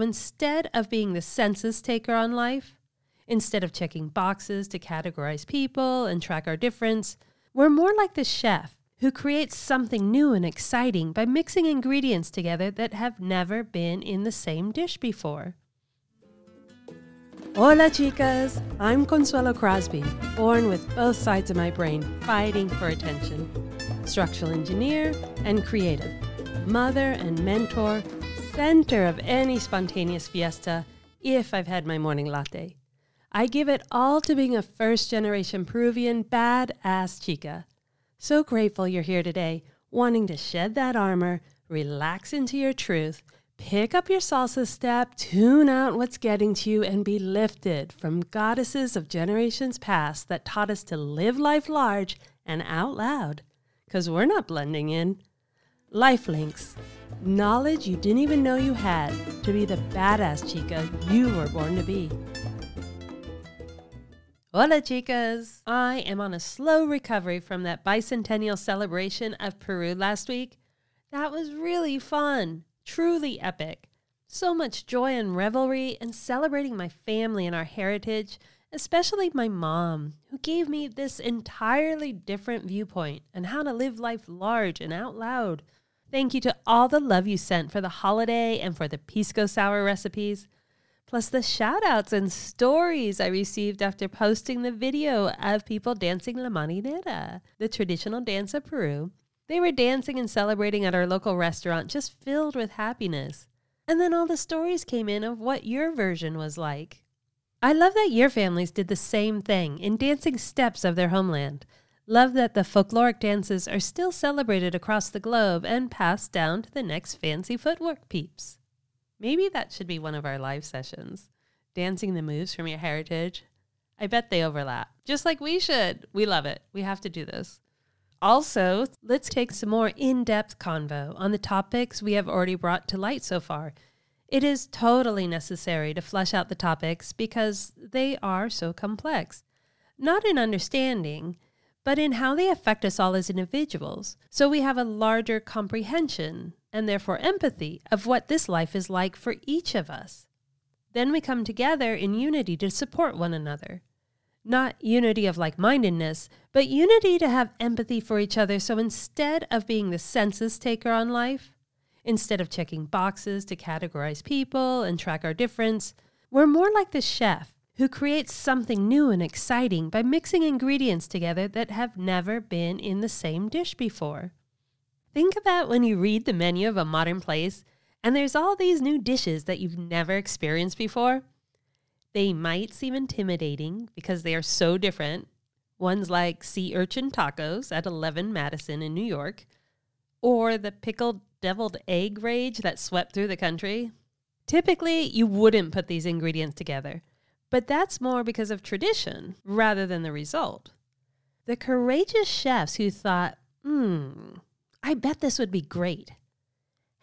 Instead of being the census taker on life, instead of checking boxes to categorize people and track our difference, we're more like the chef who creates something new and exciting by mixing ingredients together that have never been in the same dish before. Hola, chicas! I'm Consuelo Crosby, born with both sides of my brain fighting for attention. Structural engineer and creative, mother and mentor, center of any spontaneous fiesta if I've had my morning latte. I give it all to being a first generation Peruvian badass chica so grateful you're here today, wanting to shed that armor, relax into your truth, pick up your salsa step, tune out what's getting to you, and be lifted from goddesses of generations past that taught us to live life large and out loud. Because we're not blending in. Life links. Knowledge you didn't even know you had to be the badass chica you were born to be. Hola, chicas! I am on a slow recovery from that bicentennial celebration of Peru last week. That was really fun, truly epic. So much joy and revelry, and celebrating my family and our heritage, especially my mom, who gave me this entirely different viewpoint on how to live life large and out loud. Thank you to all the love you sent for the holiday and for the pisco sour recipes plus the shout outs and stories I received after posting the video of people dancing La Marinera, the traditional dance of Peru. They were dancing and celebrating at our local restaurant, just filled with happiness. And then all the stories came in of what your version was like. I love that your families did the same thing in dancing steps of their homeland. Love that the folkloric dances are still celebrated across the globe and passed down to the next fancy footwork peeps. Maybe that should be one of our live sessions. Dancing the moves from your heritage. I bet they overlap. Just like we should. We love it. We have to do this. Also, let's take some more in depth convo on the topics we have already brought to light so far. It is totally necessary to flesh out the topics because they are so complex. Not in understanding, but in how they affect us all as individuals, so we have a larger comprehension and therefore empathy of what this life is like for each of us. Then we come together in unity to support one another. Not unity of like mindedness, but unity to have empathy for each other. So instead of being the census taker on life, instead of checking boxes to categorize people and track our difference, we're more like the chef who creates something new and exciting by mixing ingredients together that have never been in the same dish before. Think about when you read the menu of a modern place and there's all these new dishes that you've never experienced before. They might seem intimidating because they are so different. Ones like sea urchin tacos at 11 Madison in New York, or the pickled deviled egg rage that swept through the country. Typically, you wouldn't put these ingredients together, but that's more because of tradition rather than the result. The courageous chefs who thought, hmm, I bet this would be great.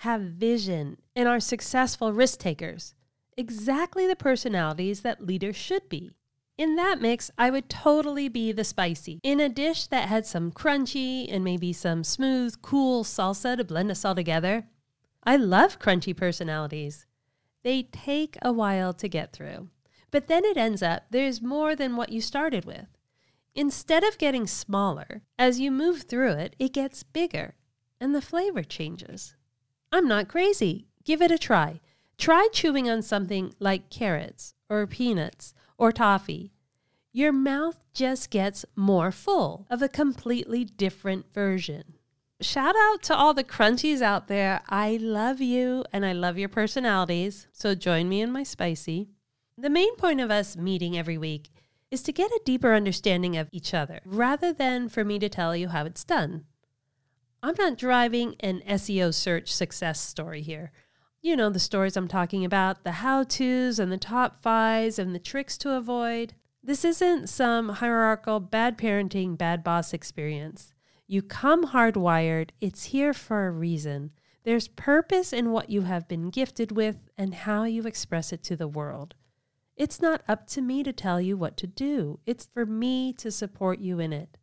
Have vision and are successful risk takers. Exactly the personalities that leaders should be. In that mix, I would totally be the spicy. In a dish that had some crunchy and maybe some smooth, cool salsa to blend us all together. I love crunchy personalities. They take a while to get through. But then it ends up there's more than what you started with. Instead of getting smaller, as you move through it, it gets bigger and the flavor changes. I'm not crazy. Give it a try. Try chewing on something like carrots or peanuts or toffee. Your mouth just gets more full of a completely different version. Shout out to all the crunchies out there. I love you and I love your personalities. So join me in my spicy. The main point of us meeting every week is to get a deeper understanding of each other rather than for me to tell you how it's done. I'm not driving an SEO search success story here. You know the stories I'm talking about the how to's and the top fives and the tricks to avoid. This isn't some hierarchical bad parenting, bad boss experience. You come hardwired, it's here for a reason. There's purpose in what you have been gifted with and how you express it to the world. It's not up to me to tell you what to do, it's for me to support you in it.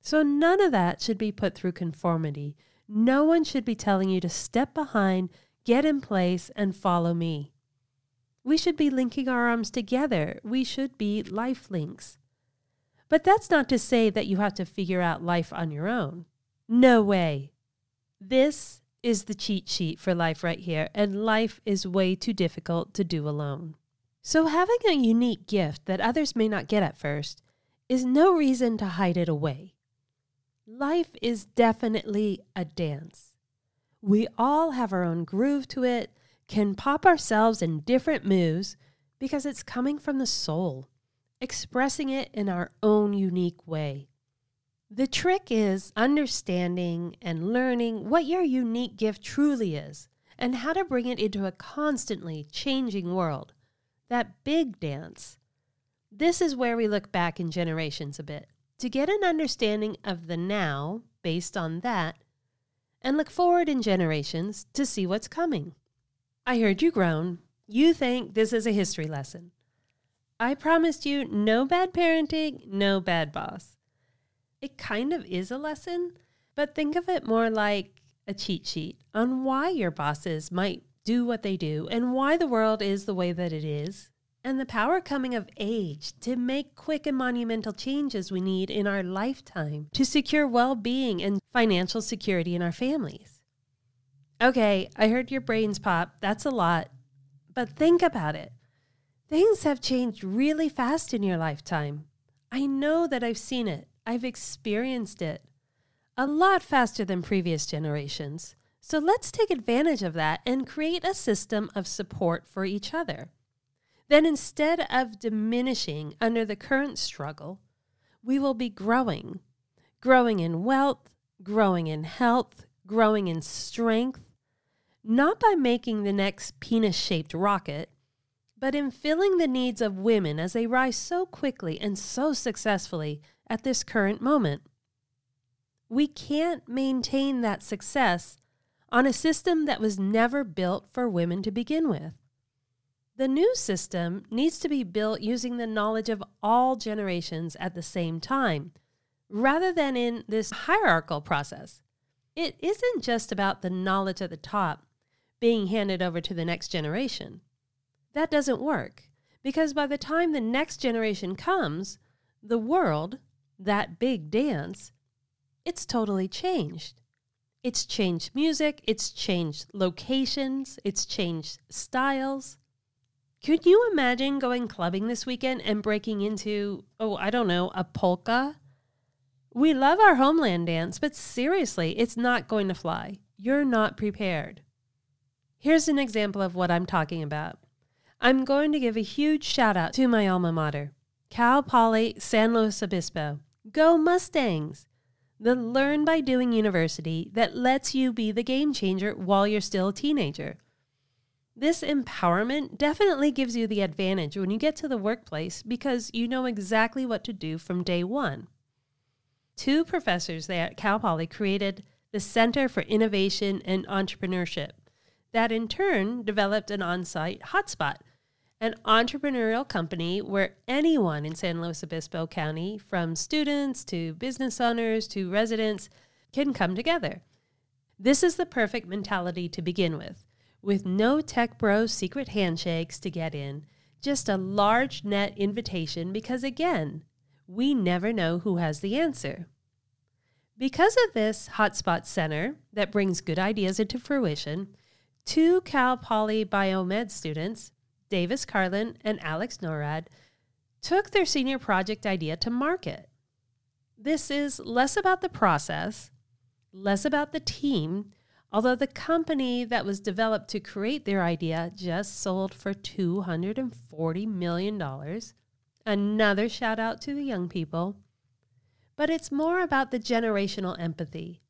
So none of that should be put through conformity. No one should be telling you to step behind, get in place, and follow me. We should be linking our arms together. We should be life links. But that's not to say that you have to figure out life on your own. No way. This is the cheat sheet for life right here, and life is way too difficult to do alone. So, having a unique gift that others may not get at first is no reason to hide it away. Life is definitely a dance. We all have our own groove to it, can pop ourselves in different moves because it's coming from the soul, expressing it in our own unique way. The trick is understanding and learning what your unique gift truly is and how to bring it into a constantly changing world. That big dance. This is where we look back in generations a bit to get an understanding of the now based on that and look forward in generations to see what's coming. I heard you groan. You think this is a history lesson. I promised you no bad parenting, no bad boss. It kind of is a lesson, but think of it more like a cheat sheet on why your bosses might do what they do and why the world is the way that it is, and the power coming of age to make quick and monumental changes we need in our lifetime to secure well being and financial security in our families. Okay, I heard your brains pop. That's a lot. But think about it. Things have changed really fast in your lifetime. I know that I've seen it, I've experienced it a lot faster than previous generations. So let's take advantage of that and create a system of support for each other. Then instead of diminishing under the current struggle, we will be growing, growing in wealth, growing in health, growing in strength, not by making the next penis shaped rocket, but in filling the needs of women as they rise so quickly and so successfully at this current moment. We can't maintain that success on a system that was never built for women to begin with. The new system needs to be built using the knowledge of all generations at the same time, rather than in this hierarchical process. It isn't just about the knowledge at the top, being handed over to the next generation. That doesn't work because by the time the next generation comes, the world, that big dance, it's totally changed. It's changed music, it's changed locations, it's changed styles. Could you imagine going clubbing this weekend and breaking into, oh, I don't know, a polka? We love our homeland dance, but seriously, it's not going to fly. You're not prepared. Here's an example of what I'm talking about. I'm going to give a huge shout out to my alma mater, Cal Poly San Luis Obispo. Go Mustangs! The Learn by Doing University that lets you be the game changer while you're still a teenager. This empowerment definitely gives you the advantage when you get to the workplace because you know exactly what to do from day one. Two professors there at Cal Poly created the Center for Innovation and Entrepreneurship that in turn developed an on site hotspot, an entrepreneurial company where anyone in San Luis Obispo County, from students to business owners to residents, can come together. This is the perfect mentality to begin with, with no tech bro secret handshakes to get in, just a large net invitation because, again, we never know who has the answer. Because of this hotspot center that brings good ideas into fruition, Two Cal Poly Biomed students, Davis Carlin and Alex Norred, took their senior project idea to market. This is less about the process, less about the team, although the company that was developed to create their idea just sold for $240 million. Another shout out to the young people. But it's more about the generational empathy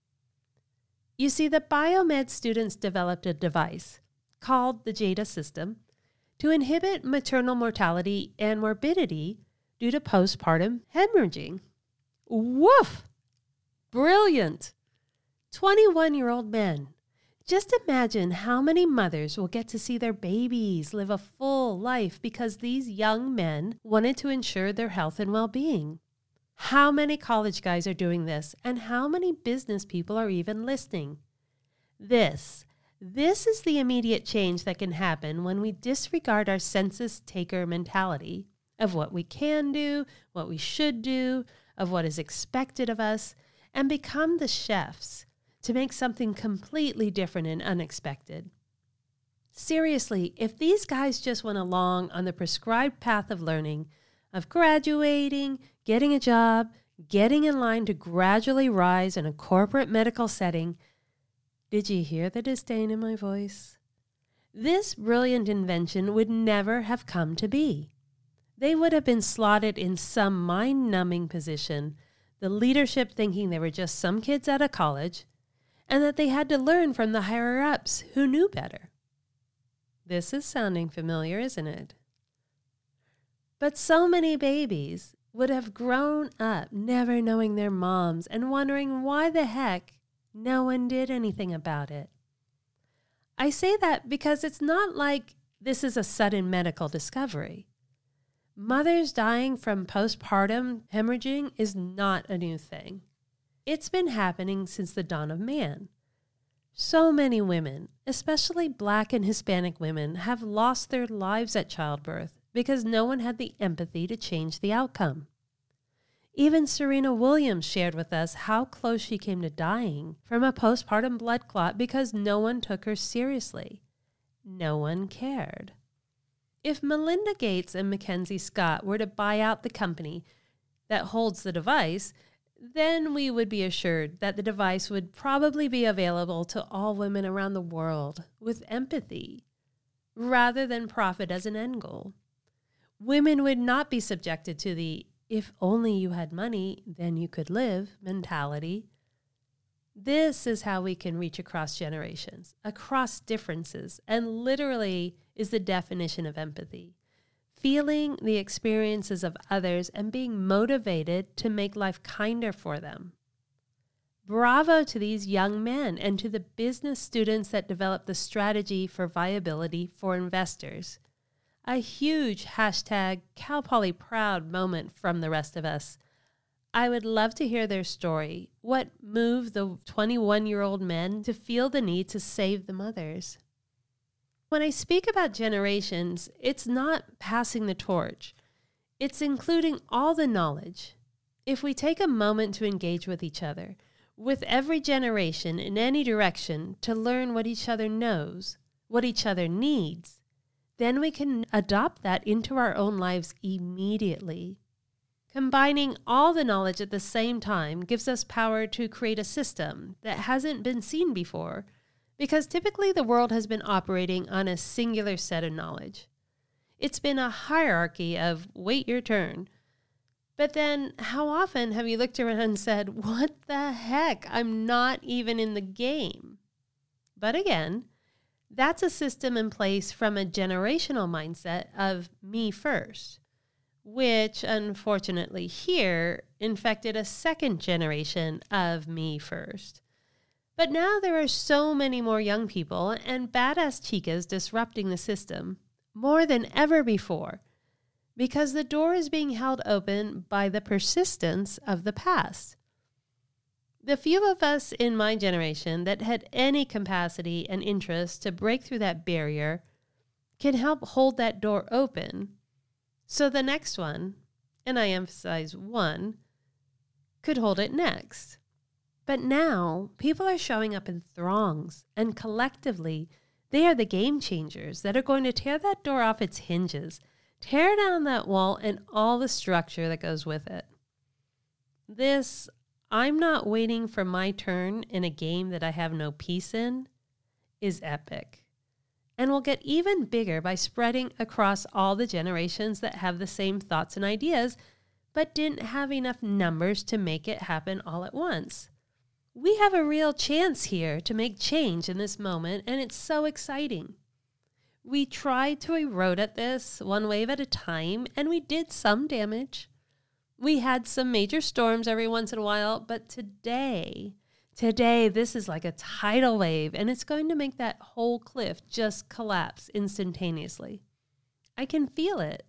you see, the biomed students developed a device called the JADA system to inhibit maternal mortality and morbidity due to postpartum hemorrhaging. Woof! Brilliant! 21 year old men. Just imagine how many mothers will get to see their babies live a full life because these young men wanted to ensure their health and well being. How many college guys are doing this, and how many business people are even listening? This, This is the immediate change that can happen when we disregard our census taker mentality of what we can do, what we should do, of what is expected of us, and become the chefs to make something completely different and unexpected. Seriously, if these guys just went along on the prescribed path of learning, of graduating, getting a job, getting in line to gradually rise in a corporate medical setting, did you hear the disdain in my voice? This brilliant invention would never have come to be. They would have been slotted in some mind numbing position, the leadership thinking they were just some kids out of college, and that they had to learn from the higher ups who knew better. This is sounding familiar, isn't it? But so many babies would have grown up never knowing their moms and wondering why the heck no one did anything about it. I say that because it's not like this is a sudden medical discovery. Mothers dying from postpartum hemorrhaging is not a new thing. It's been happening since the dawn of man. So many women, especially black and Hispanic women, have lost their lives at childbirth because no one had the empathy to change the outcome. Even Serena Williams shared with us how close she came to dying from a postpartum blood clot because no one took her seriously. No one cared. If Melinda Gates and Mackenzie Scott were to buy out the company that holds the device, then we would be assured that the device would probably be available to all women around the world with empathy rather than profit as an end goal. Women would not be subjected to the if only you had money, then you could live mentality. This is how we can reach across generations, across differences, and literally is the definition of empathy feeling the experiences of others and being motivated to make life kinder for them. Bravo to these young men and to the business students that develop the strategy for viability for investors. A huge hashtag Cal Poly proud moment from the rest of us. I would love to hear their story. What moved the 21 year old men to feel the need to save the mothers? When I speak about generations, it's not passing the torch, it's including all the knowledge. If we take a moment to engage with each other, with every generation in any direction to learn what each other knows, what each other needs, then we can adopt that into our own lives immediately. Combining all the knowledge at the same time gives us power to create a system that hasn't been seen before because typically the world has been operating on a singular set of knowledge. It's been a hierarchy of wait your turn. But then, how often have you looked around and said, What the heck? I'm not even in the game. But again, that's a system in place from a generational mindset of me first, which unfortunately here infected a second generation of me first. But now there are so many more young people and badass chicas disrupting the system more than ever before because the door is being held open by the persistence of the past. The few of us in my generation that had any capacity and interest to break through that barrier can help hold that door open so the next one, and I emphasize one, could hold it next. But now people are showing up in throngs, and collectively, they are the game changers that are going to tear that door off its hinges, tear down that wall and all the structure that goes with it. This, I'm not waiting for my turn in a game that I have no piece in, is epic. And will get even bigger by spreading across all the generations that have the same thoughts and ideas, but didn't have enough numbers to make it happen all at once we have a real chance here to make change in this moment, and it's so exciting. We tried to erode at this one wave at a time, and we did some damage. We had some major storms every once in a while, but today, today, this is like a tidal wave, and it's going to make that whole cliff just collapse instantaneously. I can feel it.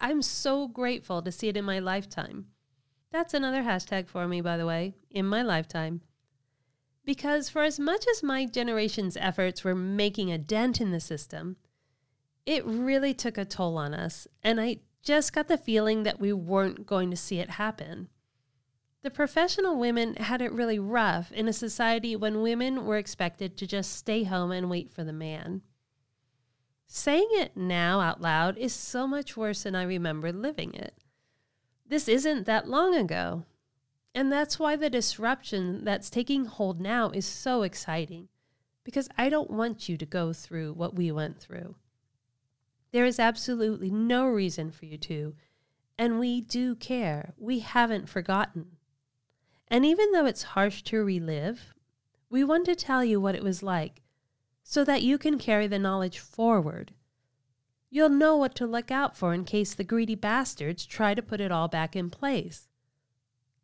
I'm so grateful to see it in my lifetime. That's another hashtag for me, by the way, in my lifetime. Because for as much as my generation's efforts were making a dent in the system, it really took a toll on us, and I just got the feeling that we weren't going to see it happen. The professional women had it really rough in a society when women were expected to just stay home and wait for the man. Saying it now out loud is so much worse than I remember living it. This isn't that long ago. And that's why the disruption that's taking hold now is so exciting, because I don't want you to go through what we went through. There is absolutely no reason for you to, and we do care. We haven't forgotten. And even though it's harsh to relive, we want to tell you what it was like so that you can carry the knowledge forward. You'll know what to look out for in case the greedy bastards try to put it all back in place.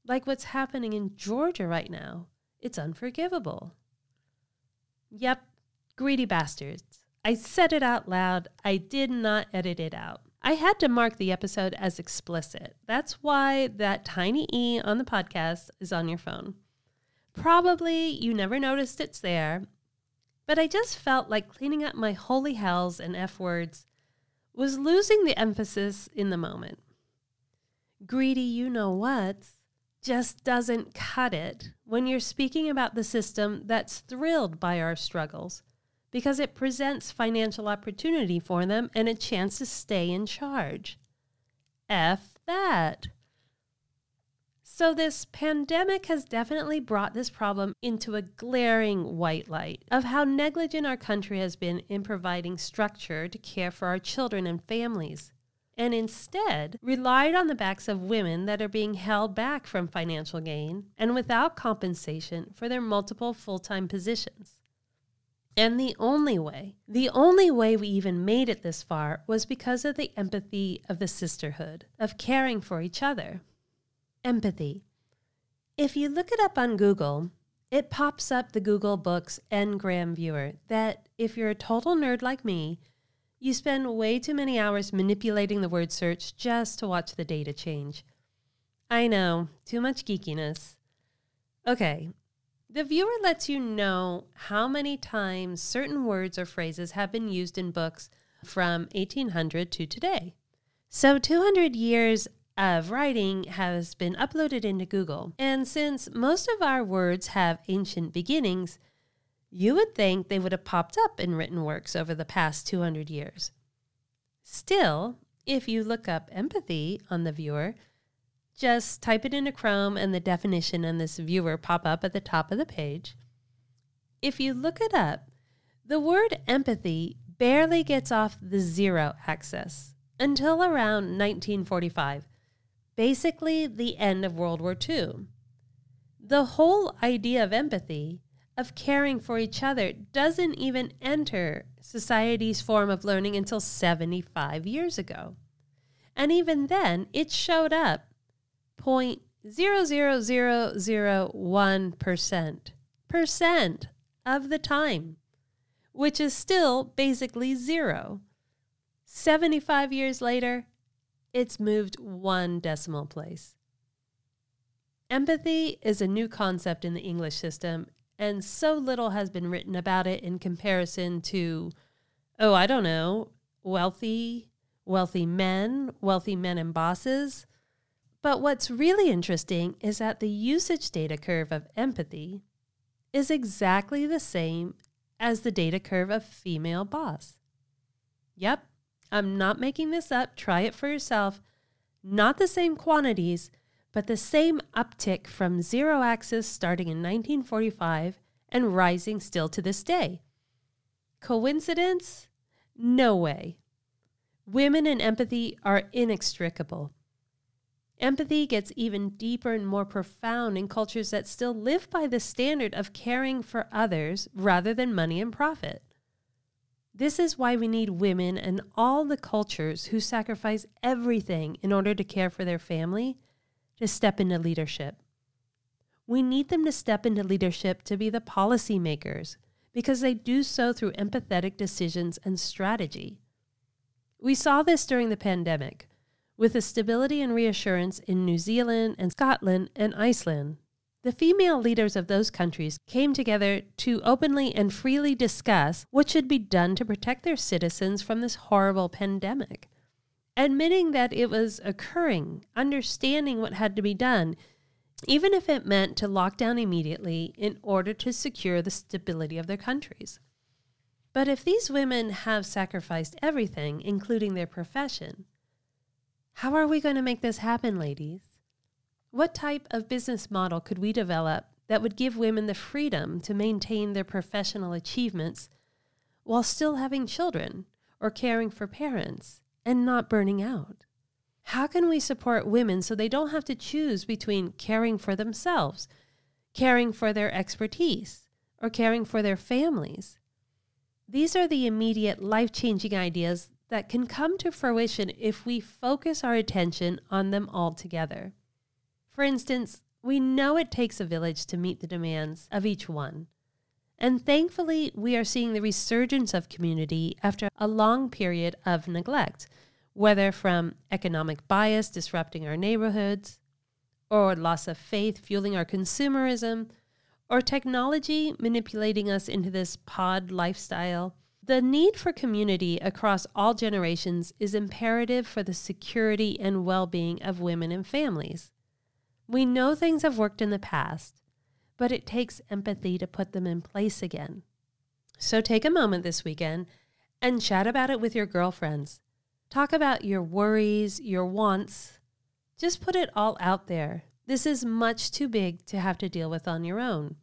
Like what's happening in Georgia right now. It's unforgivable. Yep, greedy bastards. I said it out loud. I did not edit it out. I had to mark the episode as explicit. That's why that tiny E on the podcast is on your phone. Probably you never noticed it's there, but I just felt like cleaning up my holy hells and F words was losing the emphasis in the moment. Greedy, you know what, just doesn't cut it when you're speaking about the system that's thrilled by our struggles because it presents financial opportunity for them and a chance to stay in charge. F that. So, this pandemic has definitely brought this problem into a glaring white light of how negligent our country has been in providing structure to care for our children and families, and instead relied on the backs of women that are being held back from financial gain and without compensation for their multiple full time positions. And the only way, the only way we even made it this far was because of the empathy of the sisterhood, of caring for each other. Empathy. If you look it up on Google, it pops up the Google Books Ngram Viewer that, if you're a total nerd like me, you spend way too many hours manipulating the word search just to watch the data change. I know, too much geekiness. Okay, the viewer lets you know how many times certain words or phrases have been used in books from 1800 to today. So 200 years of writing has been uploaded into Google. And since most of our words have ancient beginnings, you would think they would have popped up in written works over the past 200 years. Still, if you look up empathy on the viewer, just type it into Chrome and the definition and this viewer pop up at the top of the page. If you look it up, the word empathy barely gets off the zero axis until around 1945, basically the end of World War II. The whole idea of empathy, of caring for each other, doesn't even enter society's form of learning until 75 years ago. And even then, it showed up point zero zero zero zero one percent percent of the time, which is still basically zero. 75 years later, it's moved one decimal place. Empathy is a new concept in the English system, and so little has been written about it in comparison to, oh, I don't know, wealthy, wealthy men, wealthy men and bosses, but what's really interesting is that the usage data curve of empathy is exactly the same as the data curve of female boss. Yep, I'm not making this up. Try it for yourself. Not the same quantities, but the same uptick from zero axis starting in 1945 and rising still to this day. Coincidence? No way. Women and empathy are inextricable. Empathy gets even deeper and more profound in cultures that still live by the standard of caring for others rather than money and profit. This is why we need women and all the cultures who sacrifice everything in order to care for their family to step into leadership. We need them to step into leadership to be the policymakers because they do so through empathetic decisions and strategy. We saw this during the pandemic with the stability and reassurance in New Zealand and Scotland and Iceland, the female leaders of those countries came together to openly and freely discuss what should be done to protect their citizens from this horrible pandemic. Admitting that it was occurring, understanding what had to be done, even if it meant to lock down immediately in order to secure the stability of their countries. But if these women have sacrificed everything, including their profession, how are we going to make this happen, ladies? What type of business model could we develop that would give women the freedom to maintain their professional achievements while still having children or caring for parents and not burning out? How can we support women so they don't have to choose between caring for themselves, caring for their expertise, or caring for their families? These are the immediate life changing ideas that can come to fruition if we focus our attention on them all together. For instance, we know it takes a village to meet the demands of each one. And thankfully, we are seeing the resurgence of community after a long period of neglect whether from economic bias disrupting our neighborhoods, or loss of faith fueling our consumerism, or technology manipulating us into this pod lifestyle. The need for community across all generations is imperative for the security and well being of women and families. We know things have worked in the past, but it takes empathy to put them in place again. So take a moment this weekend and chat about it with your girlfriends. Talk about your worries, your wants. Just put it all out there. This is much too big to have to deal with on your own.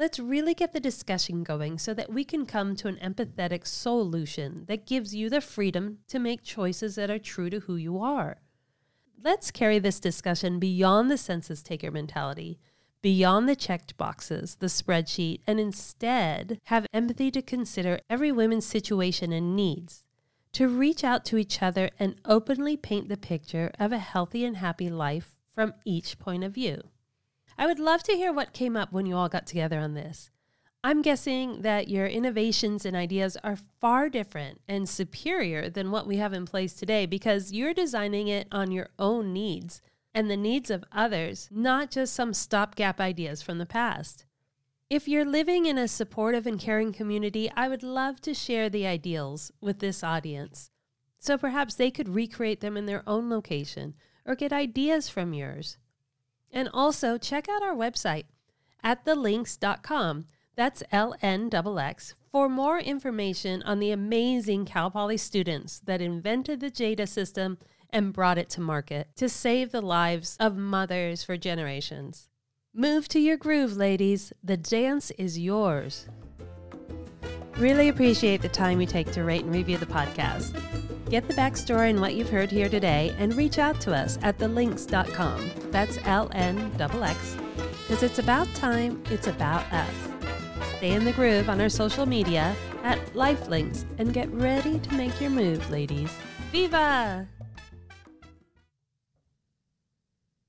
Let's really get the discussion going so that we can come to an empathetic solution that gives you the freedom to make choices that are true to who you are. Let's carry this discussion beyond the census taker mentality, beyond the checked boxes, the spreadsheet, and instead have empathy to consider every woman's situation and needs to reach out to each other and openly paint the picture of a healthy and happy life from each point of view. I would love to hear what came up when you all got together on this. I'm guessing that your innovations and ideas are far different and superior than what we have in place today because you're designing it on your own needs and the needs of others, not just some stopgap ideas from the past. If you're living in a supportive and caring community, I would love to share the ideals with this audience. So perhaps they could recreate them in their own location or get ideas from yours. And also check out our website at thelinks.com. That's L N X X for more information on the amazing Cal Poly students that invented the JADA system and brought it to market to save the lives of mothers for generations. Move to your groove, ladies. The dance is yours. Really appreciate the time you take to rate and review the podcast. Get the backstory and what you've heard here today and reach out to us at thelinks.com. That's L N X. Because it's about time, it's about us. Stay in the groove on our social media at Lifelinks and get ready to make your move, ladies. Viva!